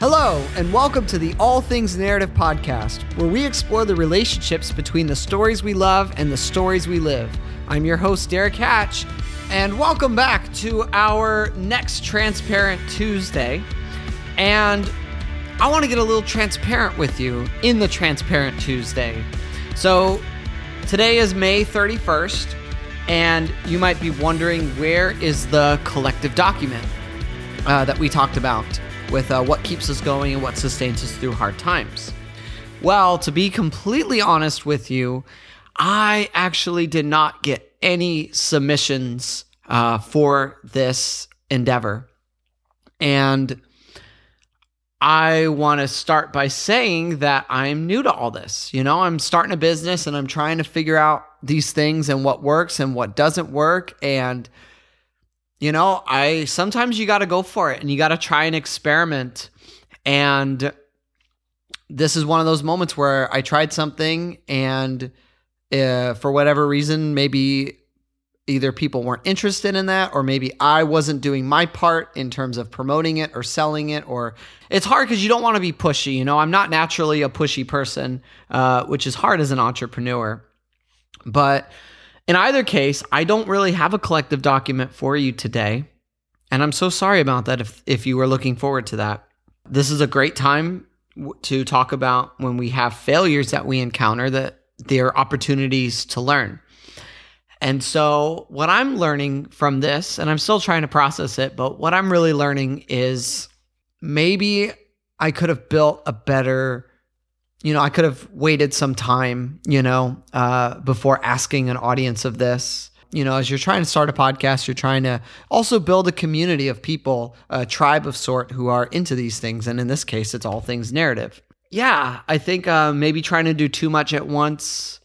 Hello, and welcome to the All Things Narrative podcast, where we explore the relationships between the stories we love and the stories we live. I'm your host, Derrick Hatch, and welcome back to our next Transparent Tuesday. And I want to get a little transparent with you in the Transparent Tuesday. So, today is May 31st, and you might be wondering where is the collective document uh, that we talked about with uh, what keeps us going and what sustains us through hard times. Well, to be completely honest with you, I actually did not get any submissions uh, for this endeavor. And I want to start by saying that I'm new to all this. You know, I'm starting a business and I'm trying to figure out these things and what works and what doesn't work. And, you know, I sometimes you got to go for it and you got to try and experiment. And this is one of those moments where I tried something and uh, for whatever reason, maybe either people weren't interested in that or maybe I wasn't doing my part in terms of promoting it or selling it or it's hard because you don't want to be pushy you know I'm not naturally a pushy person uh, which is hard as an entrepreneur but in either case I don't really have a collective document for you today and I'm so sorry about that if, if you were looking forward to that. This is a great time to talk about when we have failures that we encounter that there are opportunities to learn. And so, what I'm learning from this, and I'm still trying to process it, but what I'm really learning is maybe I could have built a better, you know, I could have waited some time, you know, uh, before asking an audience of this. You know, as you're trying to start a podcast, you're trying to also build a community of people, a tribe of sort who are into these things. And in this case, it's all things narrative. Yeah, I think uh, maybe trying to do too much at once,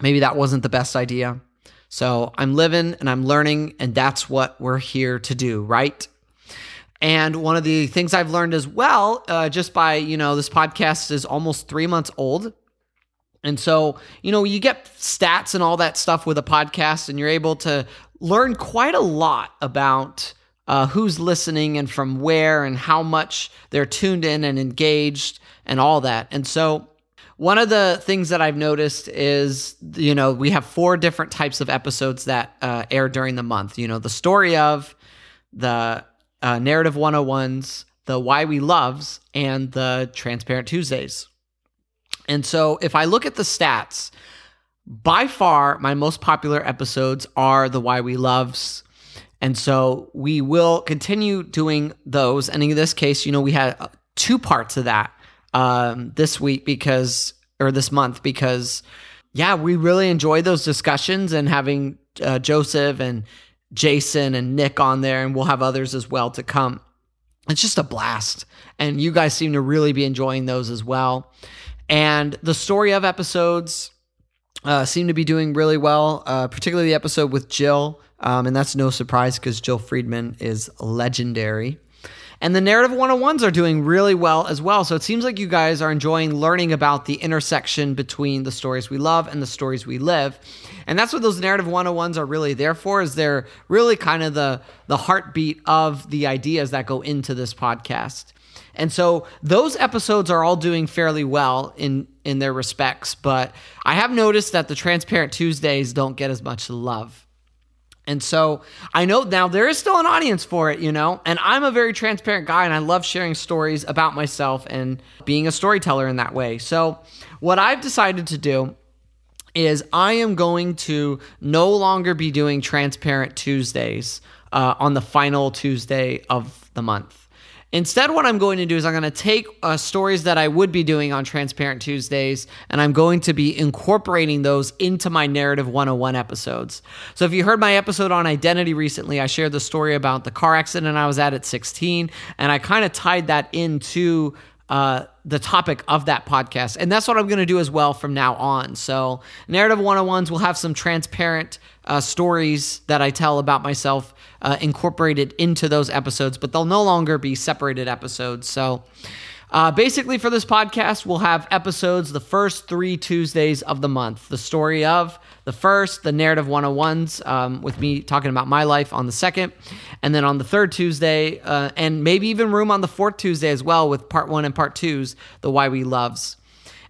maybe that wasn't the best idea. So I'm living and I'm learning, and that's what we're here to do, right? And one of the things I've learned as well, uh, just by, you know, this podcast is almost three months old. And so, you know, you get stats and all that stuff with a podcast, and you're able to learn quite a lot about uh, who's listening and from where and how much they're tuned in and engaged and all that. And so, one of the things that I've noticed is, you know, we have four different types of episodes that uh, air during the month. You know, the story of, the uh, narrative 101s, the why we loves, and the transparent Tuesdays. And so if I look at the stats, by far my most popular episodes are the why we loves. And so we will continue doing those. And in this case, you know, we had two parts of that um, this week because, or this month, because, yeah, we really enjoy those discussions and having uh, Joseph and Jason and Nick on there, and we'll have others as well to come. It's just a blast. And you guys seem to really be enjoying those as well. And the story of episodes uh, seem to be doing really well, uh, particularly the episode with Jill. Um, and that's no surprise because Jill Freedman is legendary. And the narrative 101s are doing really well as well. So it seems like you guys are enjoying learning about the intersection between the stories we love and the stories we live. And that's what those narrative 101s are really there for is they're really kind of the the heartbeat of the ideas that go into this podcast. And so those episodes are all doing fairly well in in their respects, but I have noticed that the transparent Tuesdays don't get as much love. And so I know now there is still an audience for it, you know, and I'm a very transparent guy and I love sharing stories about myself and being a storyteller in that way. So, what I've decided to do is I am going to no longer be doing Transparent Tuesdays uh, on the final Tuesday of the month. Instead, what I'm going to do is I'm going to take uh, stories that I would be doing on Transparent Tuesdays and I'm going to be incorporating those into my Narrative 101 episodes. So, if you heard my episode on identity recently, I shared the story about the car accident I was at at 16, and I kind of tied that into uh, the topic of that podcast. And that's what I'm going to do as well from now on. So, Narrative 101s will have some transparent uh, stories that I tell about myself uh, incorporated into those episodes, but they'll no longer be separated episodes. So, Uh, basically, for this podcast, we'll have episodes the first three Tuesdays of the month. The story of the first, the narrative 101s, um, with me talking about my life on the second. And then on the third Tuesday, uh, and maybe even room on the fourth Tuesday as well, with part one and part twos, the Why We Loves.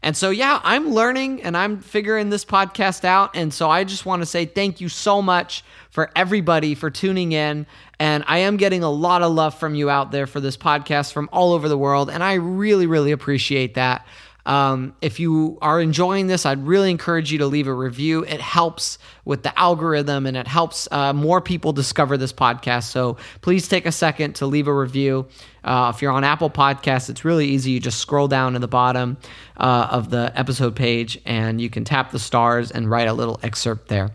And so, yeah, I'm learning and I'm figuring this podcast out. And so, I just want to say thank you so much for everybody for tuning in. And I am getting a lot of love from you out there for this podcast from all over the world. And I really, really appreciate that. Um, if you are enjoying this, I'd really encourage you to leave a review. It helps with the algorithm and it helps uh, more people discover this podcast. So please take a second to leave a review. Uh, if you're on Apple Podcasts, it's really easy. You just scroll down to the bottom uh, of the episode page and you can tap the stars and write a little excerpt there.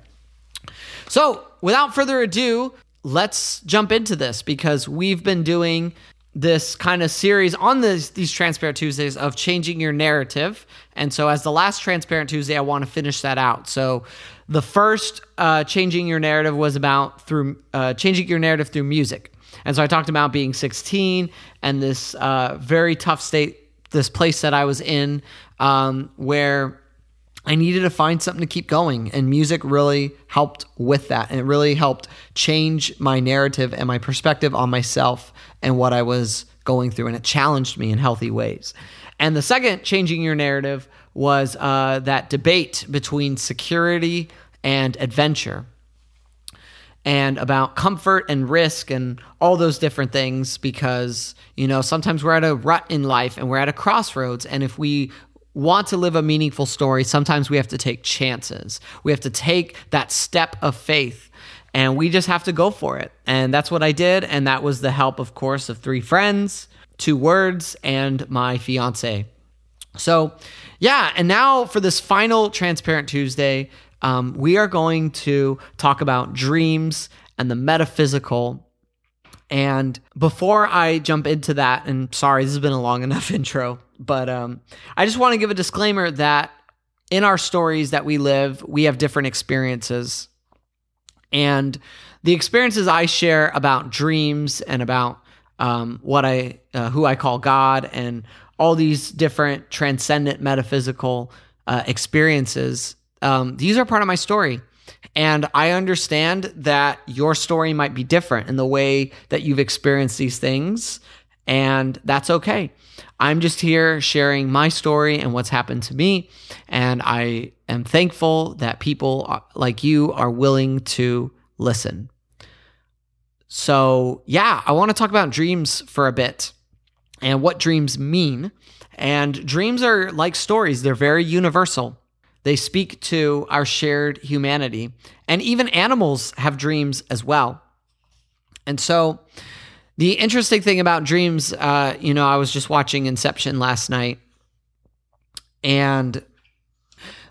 So, without further ado, let's jump into this because we've been doing this kind of series on this, these Transparent Tuesdays of changing your narrative. And so, as the last Transparent Tuesday, I want to finish that out. So, the first uh, changing your narrative was about through uh, changing your narrative through music. And so, I talked about being 16 and this uh, very tough state, this place that I was in, um, where I needed to find something to keep going, and music really helped with that. And it really helped change my narrative and my perspective on myself and what I was going through. And it challenged me in healthy ways. And the second, changing your narrative, was uh, that debate between security and adventure and about comfort and risk and all those different things because you know sometimes we're at a rut in life and we're at a crossroads and if we want to live a meaningful story, sometimes we have to take chances. We have to take that step of faith and we just have to go for it. And that's what I did. And that was the help, of course, of three friends, two words, and my fiance. So, yeah. And now for this final Transparent Tuesday, um, we are going to talk about dreams and the metaphysical and before I jump into that, and sorry, this has been a long enough intro, but um, I just want to give a disclaimer that in our stories that we live, we have different experiences. And the experiences I share about dreams and about um, what I, uh, who I call God, and all these different transcendent metaphysical uh, experiences, um, these are part of my story. And I understand that your story might be different in the way that you've experienced these things, and that's okay. I'm just here sharing my story and what's happened to me. And I am thankful that people like you are willing to listen. So, yeah, I want to talk about dreams for a bit and what dreams mean. And dreams are like stories, they're very universal. They speak to our shared humanity. And even animals have dreams as well. And so, the interesting thing about dreams, uh, you know, I was just watching Inception last night, and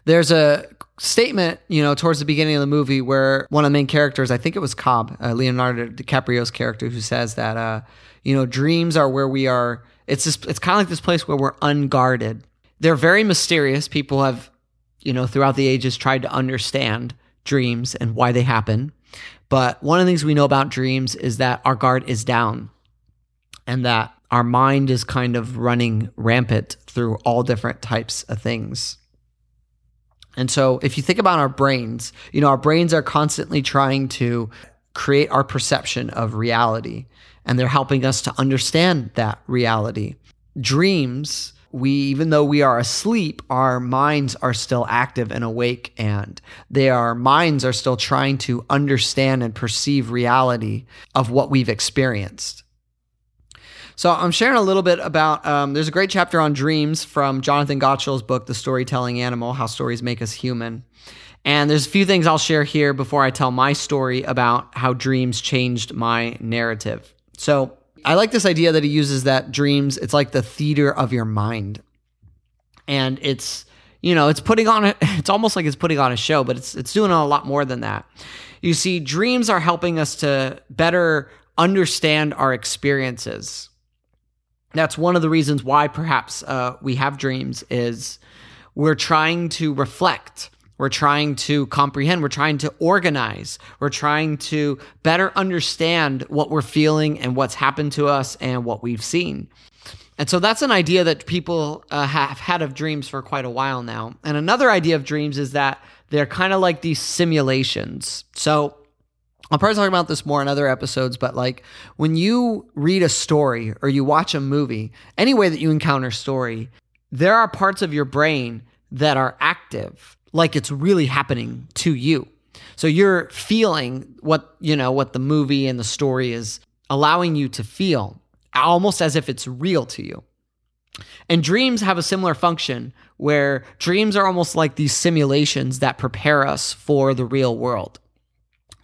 there's a statement, you know, towards the beginning of the movie where one of the main characters, I think it was Cobb, uh, Leonardo DiCaprio's character, who says that, uh, you know, dreams are where we are. It's just, it's kind of like this place where we're unguarded. They're very mysterious. People have you know, throughout the ages tried to understand dreams and why they happen. But one of the things we know about dreams is that our guard is down and that our mind is kind of running rampant through all different types of things. And so if you think about our brains, you know, our brains are constantly trying to create our perception of reality and they're helping us to understand that reality. Dreams we even though we are asleep our minds are still active and awake and their minds are still trying to understand and perceive reality of what we've experienced. So i'm sharing a little bit about um, there's a great chapter on dreams from jonathan gottschall's book the storytelling animal how stories make us human. And there's a few things i'll share here before i tell my story about how dreams changed my narrative. So I like this idea that he uses that dreams, it's like the theater of your mind. And it's, you know, it's putting on it's almost like it's putting on a show, but it's it's doing a lot more than that. You see, dreams are helping us to better understand our experiences. That's one of the reasons why perhaps uh, we have dreams is we're trying to reflect we're trying to comprehend. We're trying to organize. We're trying to better understand what we're feeling and what's happened to us and what we've seen. And so that's an idea that people uh, have had of dreams for quite a while now. And another idea of dreams is that they're kind of like these simulations. So I'll probably talk about this more in other episodes, but like when you read a story or you watch a movie, any way that you encounter story, there are parts of your brain that are active, like it's really happening to you. So you're feeling what, you know, what the movie and the story is allowing you to feel, almost as if it's real to you. And dreams have a similar function where dreams are almost like these simulations that prepare us for the real world.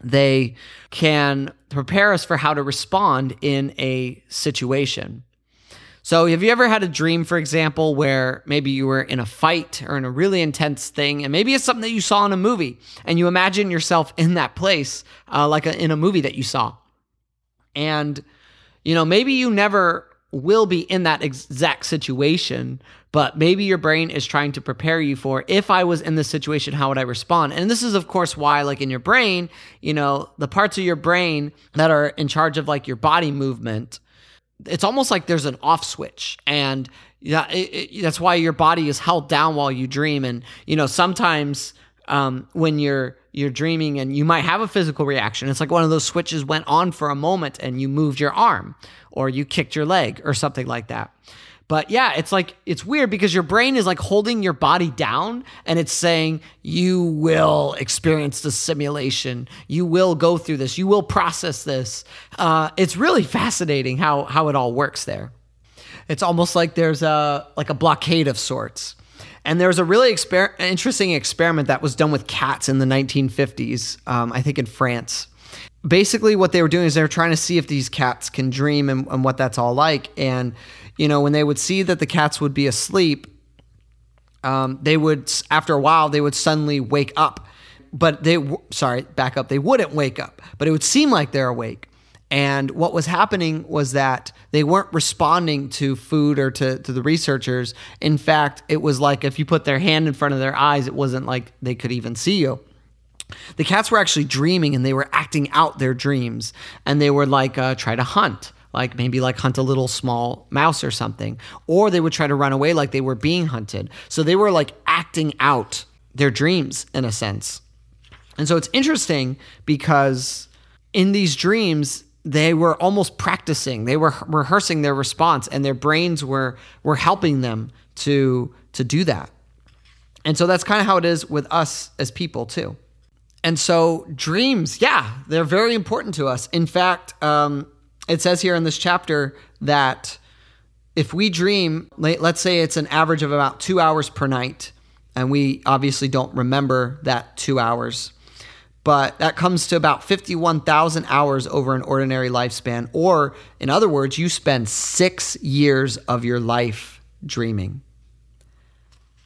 They can prepare us for how to respond in a situation. So, have you ever had a dream, for example, where maybe you were in a fight or in a really intense thing, and maybe it's something that you saw in a movie, and you imagine yourself in that place, uh, like a, in a movie that you saw? And, you know, maybe you never will be in that exact situation, but maybe your brain is trying to prepare you for if I was in this situation, how would I respond? And this is, of course, why, like in your brain, you know, the parts of your brain that are in charge of like your body movement, it's almost like there's an off switch. And yeah, it, it, that's why your body is held down while you dream. And, you know, sometimes um, when you're, you're dreaming and you might have a physical reaction. It's like one of those switches went on for a moment and you moved your arm or you kicked your leg or something like that. But yeah, it's like it's weird because your brain is like holding your body down and it's saying you will experience the simulation, you will go through this, you will process this. Uh, it's really fascinating how how it all works there. It's almost like there's a like a blockade of sorts. And there was a really exper- interesting experiment that was done with cats in the 1950s, um, I think in France basically what they were doing is they were trying to see if these cats can dream and, and, what that's all like and you know, when they would see that the cats would be asleep, um, they would, after a while, they would suddenly wake up. But they, sorry, back up. They wouldn't wake up, but it would seem like they're awake. And what was happening was that they weren't responding to food or to, to the researchers. In fact, it was like if you put their hand in front of their eyes, it wasn't like they could even see you. The cats were actually dreaming and they were acting out their dreams. And they were like, uh, try to hunt like maybe like hunt a little small mouse or something or they would try to run away like they were being hunted. So they were like acting out their dreams in a sense. And so it's interesting because in these dreams they were almost practicing they were rehearsing their response and their brains were were helping them to to do that. And so that's kind of how it is with us as people too. And so dreams yeah they're very important to us. In fact um, it says here in this chapter that if we dream, let's say it's an average of about two hours per night, and we obviously don't remember that two hours, but that comes to about 51,000 hours over an ordinary lifespan. Or, in other words, you spend six years of your life dreaming.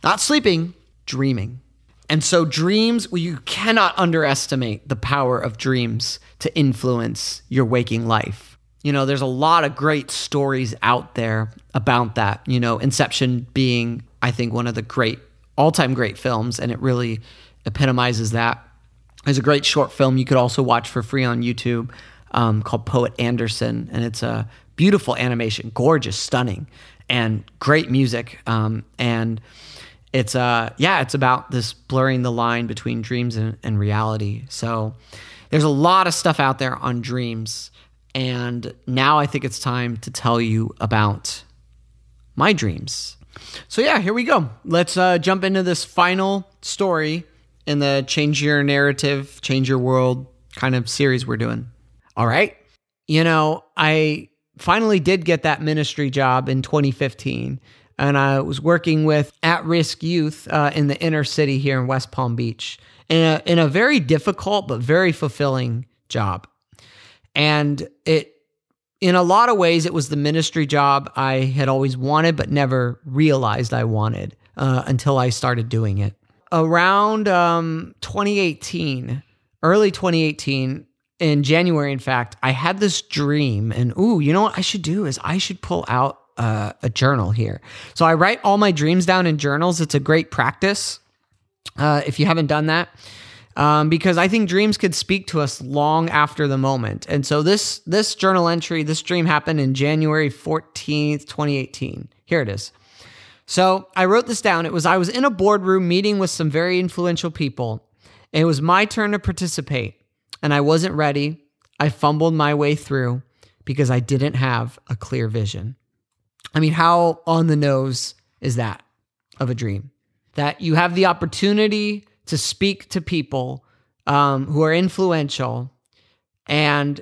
Not sleeping, dreaming. And so, dreams, well, you cannot underestimate the power of dreams to influence your waking life. You know, there's a lot of great stories out there about that. You know, Inception being, I think, one of the great, all time great films, and it really epitomizes that. There's a great short film you could also watch for free on YouTube um, called Poet Anderson, and it's a beautiful animation, gorgeous, stunning, and great music. Um, and it's uh yeah, it's about this blurring the line between dreams and, and reality. So there's a lot of stuff out there on dreams. And now I think it's time to tell you about my dreams. So, yeah, here we go. Let's uh, jump into this final story in the Change Your Narrative, Change Your World kind of series we're doing. All right. You know, I finally did get that ministry job in 2015. And I was working with at risk youth uh, in the inner city here in West Palm Beach in a, in a very difficult but very fulfilling job. And it, in a lot of ways, it was the ministry job I had always wanted, but never realized I wanted uh, until I started doing it. Around um, 2018, early 2018, in January, in fact, I had this dream, and ooh, you know what I should do is I should pull out uh, a journal here. So I write all my dreams down in journals. It's a great practice uh, if you haven't done that. Um, because I think dreams could speak to us long after the moment. And so this this journal entry, this dream happened in January 14th, 2018. Here it is. So I wrote this down. It was I was in a boardroom meeting with some very influential people. It was my turn to participate, and I wasn't ready. I fumbled my way through because I didn't have a clear vision. I mean, how on the nose is that of a dream? That you have the opportunity to speak to people um, who are influential and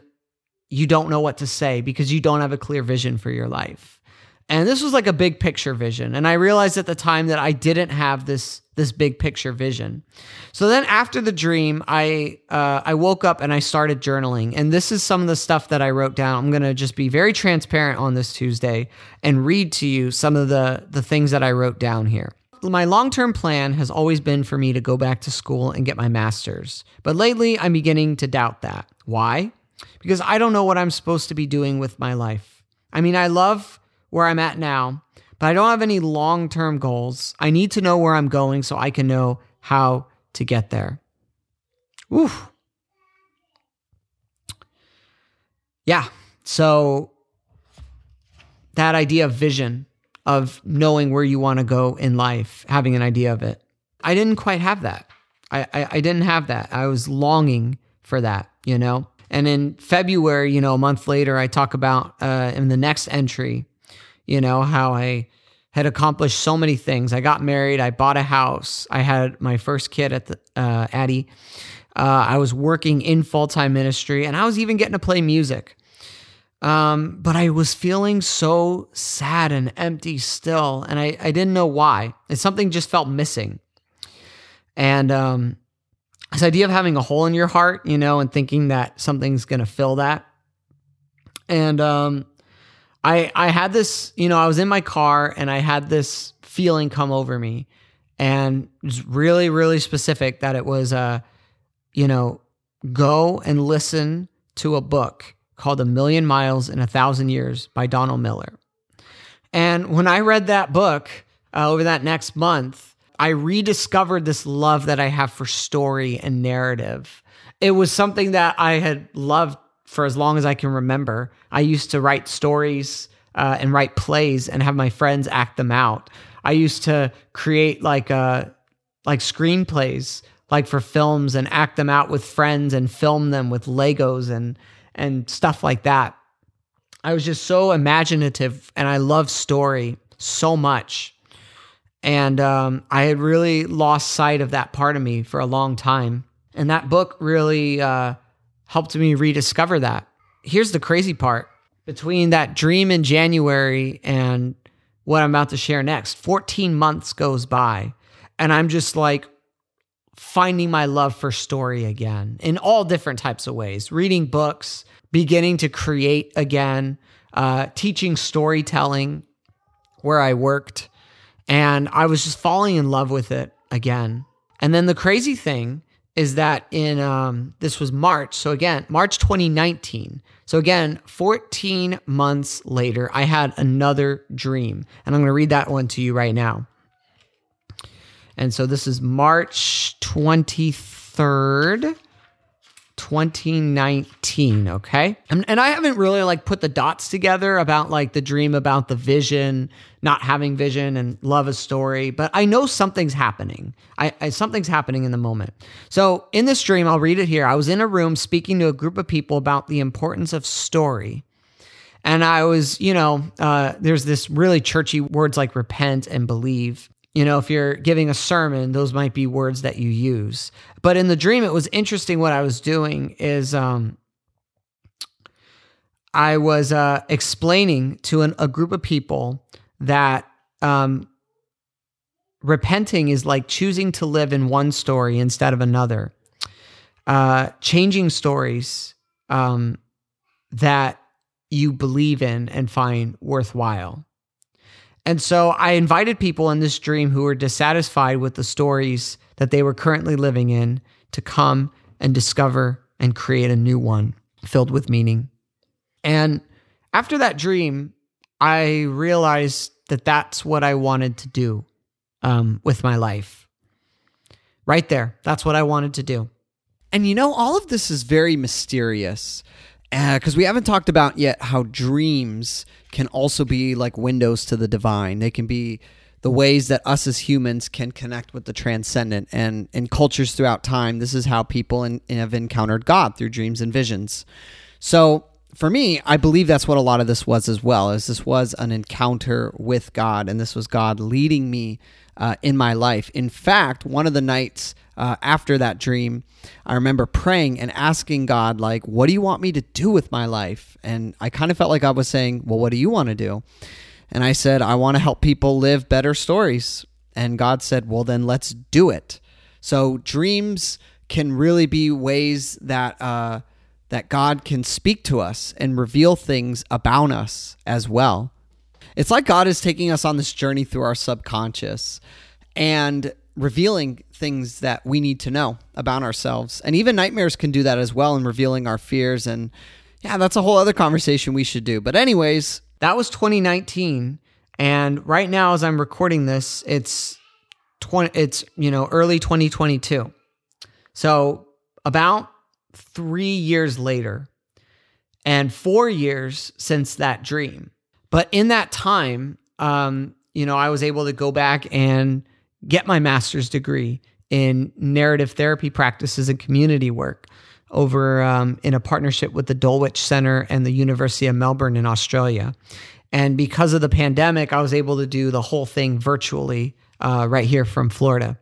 you don't know what to say because you don't have a clear vision for your life. And this was like a big picture vision. And I realized at the time that I didn't have this this big picture vision. So then after the dream, I uh, I woke up and I started journaling. And this is some of the stuff that I wrote down. I'm gonna just be very transparent on this Tuesday and read to you some of the the things that I wrote down here. My long term plan has always been for me to go back to school and get my master's. But lately, I'm beginning to doubt that. Why? Because I don't know what I'm supposed to be doing with my life. I mean, I love where I'm at now, but I don't have any long term goals. I need to know where I'm going so I can know how to get there. Oof. Yeah. So that idea of vision, of knowing where you want to go in life, having an idea of it. I didn't quite have that. I, I, I didn't have that. I was longing for that, you know? And in February, you know, a month later, I talk about uh, in the next entry you know, how I had accomplished so many things. I got married, I bought a house, I had my first kid at the uh, Addie. Uh, I was working in full time ministry, and I was even getting to play music. Um, but I was feeling so sad and empty still, and I, I didn't know why. And something just felt missing. And um, this idea of having a hole in your heart, you know, and thinking that something's going to fill that. And um, I I had this, you know, I was in my car and I had this feeling come over me, and it was really really specific that it was uh, you know, go and listen to a book called A Million Miles in a Thousand Years by Donald Miller. And when I read that book uh, over that next month, I rediscovered this love that I have for story and narrative. It was something that I had loved for as long as I can remember. I used to write stories uh, and write plays and have my friends act them out. I used to create like uh, like screenplays like for films and act them out with friends and film them with Legos and and stuff like that. I was just so imaginative and I love story so much. And um, I had really lost sight of that part of me for a long time. And that book really uh, helped me rediscover that. Here's the crazy part between that dream in January and what I'm about to share next, 14 months goes by, and I'm just like finding my love for story again in all different types of ways reading books, beginning to create again, uh, teaching storytelling where I worked. And I was just falling in love with it again. And then the crazy thing is that in um, this was March. So again, March 2019. So again, 14 months later, I had another dream, and I'm going to read that one to you right now. And so this is March 23rd. 2019 okay? And, and i haven't really like put the dots together about like the dream about the vision not having vision and love a story but i know something's happening. I, I something's happening in the moment. So in this dream i'll read it here. I was in a room speaking to a group of people about the importance of story. And i was you know uh, there's this really churchy words like repent and believe you know, if you're giving a sermon, those might be words that you use. But in the dream, it was interesting what I was doing is um, I was uh, explaining to an, a group of people that um, repenting is like choosing to live in one story instead of another, uh, changing stories um, that you believe in and find worthwhile. And so I invited people in this dream who were dissatisfied with the stories that they were currently living in to come and discover and create a new one filled with meaning. And after that dream, I realized that that's what I wanted to do um, with my life. Right there, that's what I wanted to do. And you know, all of this is very mysterious because uh, we haven't talked about yet how dreams can also be like windows to the divine. They can be the ways that us as humans can connect with the transcendent. And in cultures throughout time, this is how people in, have encountered God through dreams and visions. So for me, I believe that's what a lot of this was as well, as this was an encounter with God, and this was God leading me uh, in my life. In fact, one of the nights uh, after that dream, I remember praying and asking God, like, what do you want me to do with my life? And I kind of felt like I was saying, well, what do you want to do? And I said, I want to help people live better stories. And God said, well, then let's do it. So dreams can really be ways that, uh, that God can speak to us and reveal things about us as well. It's like God is taking us on this journey through our subconscious and revealing things that we need to know about ourselves. And even nightmares can do that as well in revealing our fears. And yeah, that's a whole other conversation we should do. But, anyways, that was 2019. And right now, as I'm recording this, it's 20, it's, you know, early 2022. So about three years later and four years since that dream. But in that time, um, you know, I was able to go back and get my master's degree in narrative therapy practices and community work over um, in a partnership with the Dulwich Center and the University of Melbourne in Australia. And because of the pandemic, I was able to do the whole thing virtually uh, right here from Florida.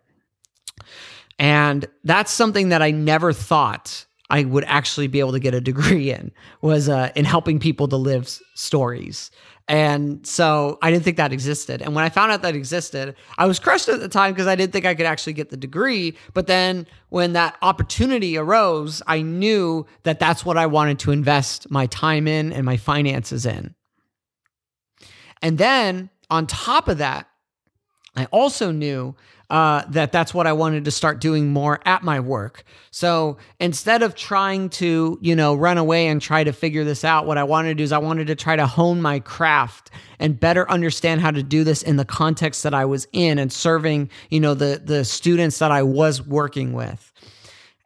And that's something that I never thought I would actually be able to get a degree in was uh, in helping people to live stories. And so I didn't think that existed. And when I found out that existed, I was crushed at the time because I didn't think I could actually get the degree. But then when that opportunity arose, I knew that that's what I wanted to invest my time in and my finances in. And then on top of that, I also knew uh, that that's what I wanted to start doing more at my work. So instead of trying to, you know, run away and try to figure this out, what I wanted to do is I wanted to try to hone my craft and better understand how to do this in the context that I was in and serving, you know, the the students that I was working with.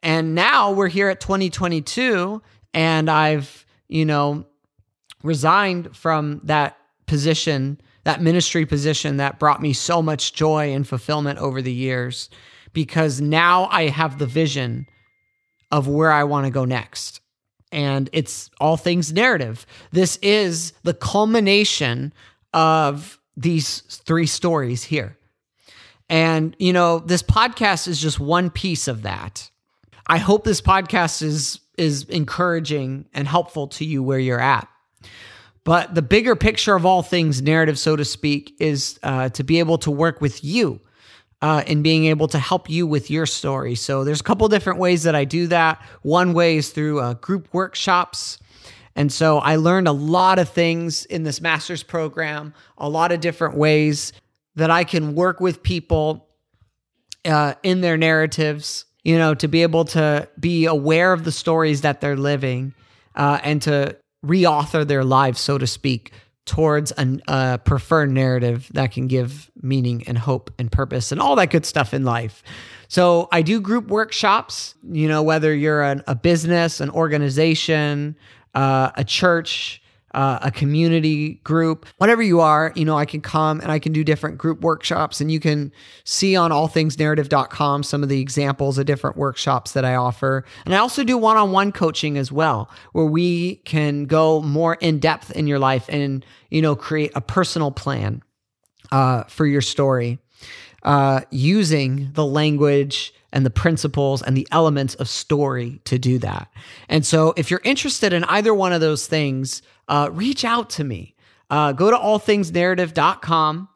And now we're here at 2022 and I've, you know, resigned from that position that ministry position that brought me so much joy and fulfillment over the years because now I have the vision of where I want to go next. And it's all things narrative. This is the culmination of these three stories here. And, you know, this podcast is just one piece of that. I hope this podcast is is encouraging and helpful to you where you're at. But the bigger picture of all things, narrative, so to speak, is uh, to be able to work with you uh, and being able to help you with your story. So there's a couple different ways that I do that. One way is through uh, group workshops. And so I learned a lot of things in this master's program, a lot of different ways that I can work with people uh, in their narratives, you know, to be able to be aware of the stories that they're living uh, and to reauthor their lives, so to speak, towards a preferred narrative that can give meaning and hope and purpose and all that good stuff in life. So I do group workshops, you know, whether you're an, a business, an organization, uh, a church, uh, a community group, whatever you are, you know, I can come and I can do different group workshops. And you can see on allthingsnarrative.com some of the examples of different workshops that I offer. And I also do one on one coaching as well, where we can go more in depth in your life and, you know, create a personal plan uh, for your story uh, using the language and the principles and the elements of story to do that. And so, if you're interested in either one of those things, uh, reach out to me. Uh, go to allthingsnarrative.com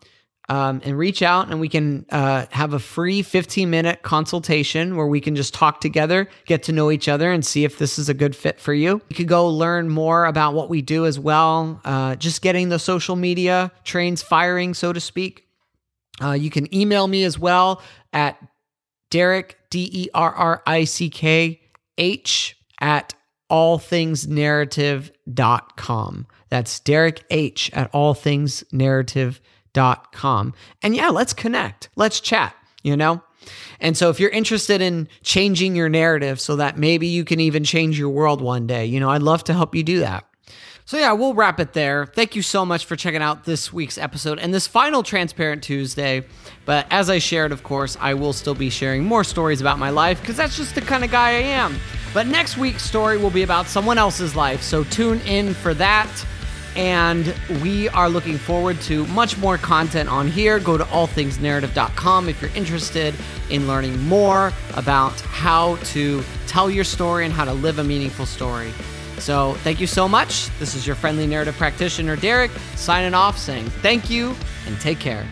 um, and reach out, and we can uh, have a free 15 minute consultation where we can just talk together, get to know each other, and see if this is a good fit for you. You could go learn more about what we do as well, uh, just getting the social media trains firing, so to speak. Uh, you can email me as well at Derrick, D E R R I C K H, at allthingsnarrative.com. That's Derrick H at allthingsnarrative.com. And yeah, let's connect. Let's chat, you know? And so if you're interested in changing your narrative so that maybe you can even change your world one day, you know, I'd love to help you do that. So, yeah, we'll wrap it there. Thank you so much for checking out this week's episode and this final Transparent Tuesday. But as I shared, of course, I will still be sharing more stories about my life because that's just the kind of guy I am. But next week's story will be about someone else's life. So, tune in for that. And we are looking forward to much more content on here. Go to allthingsnarrative.com if you're interested in learning more about how to tell your story and how to live a meaningful story. So, thank you so much. This is your friendly narrative practitioner, Derrick, signing off saying thank you and take care.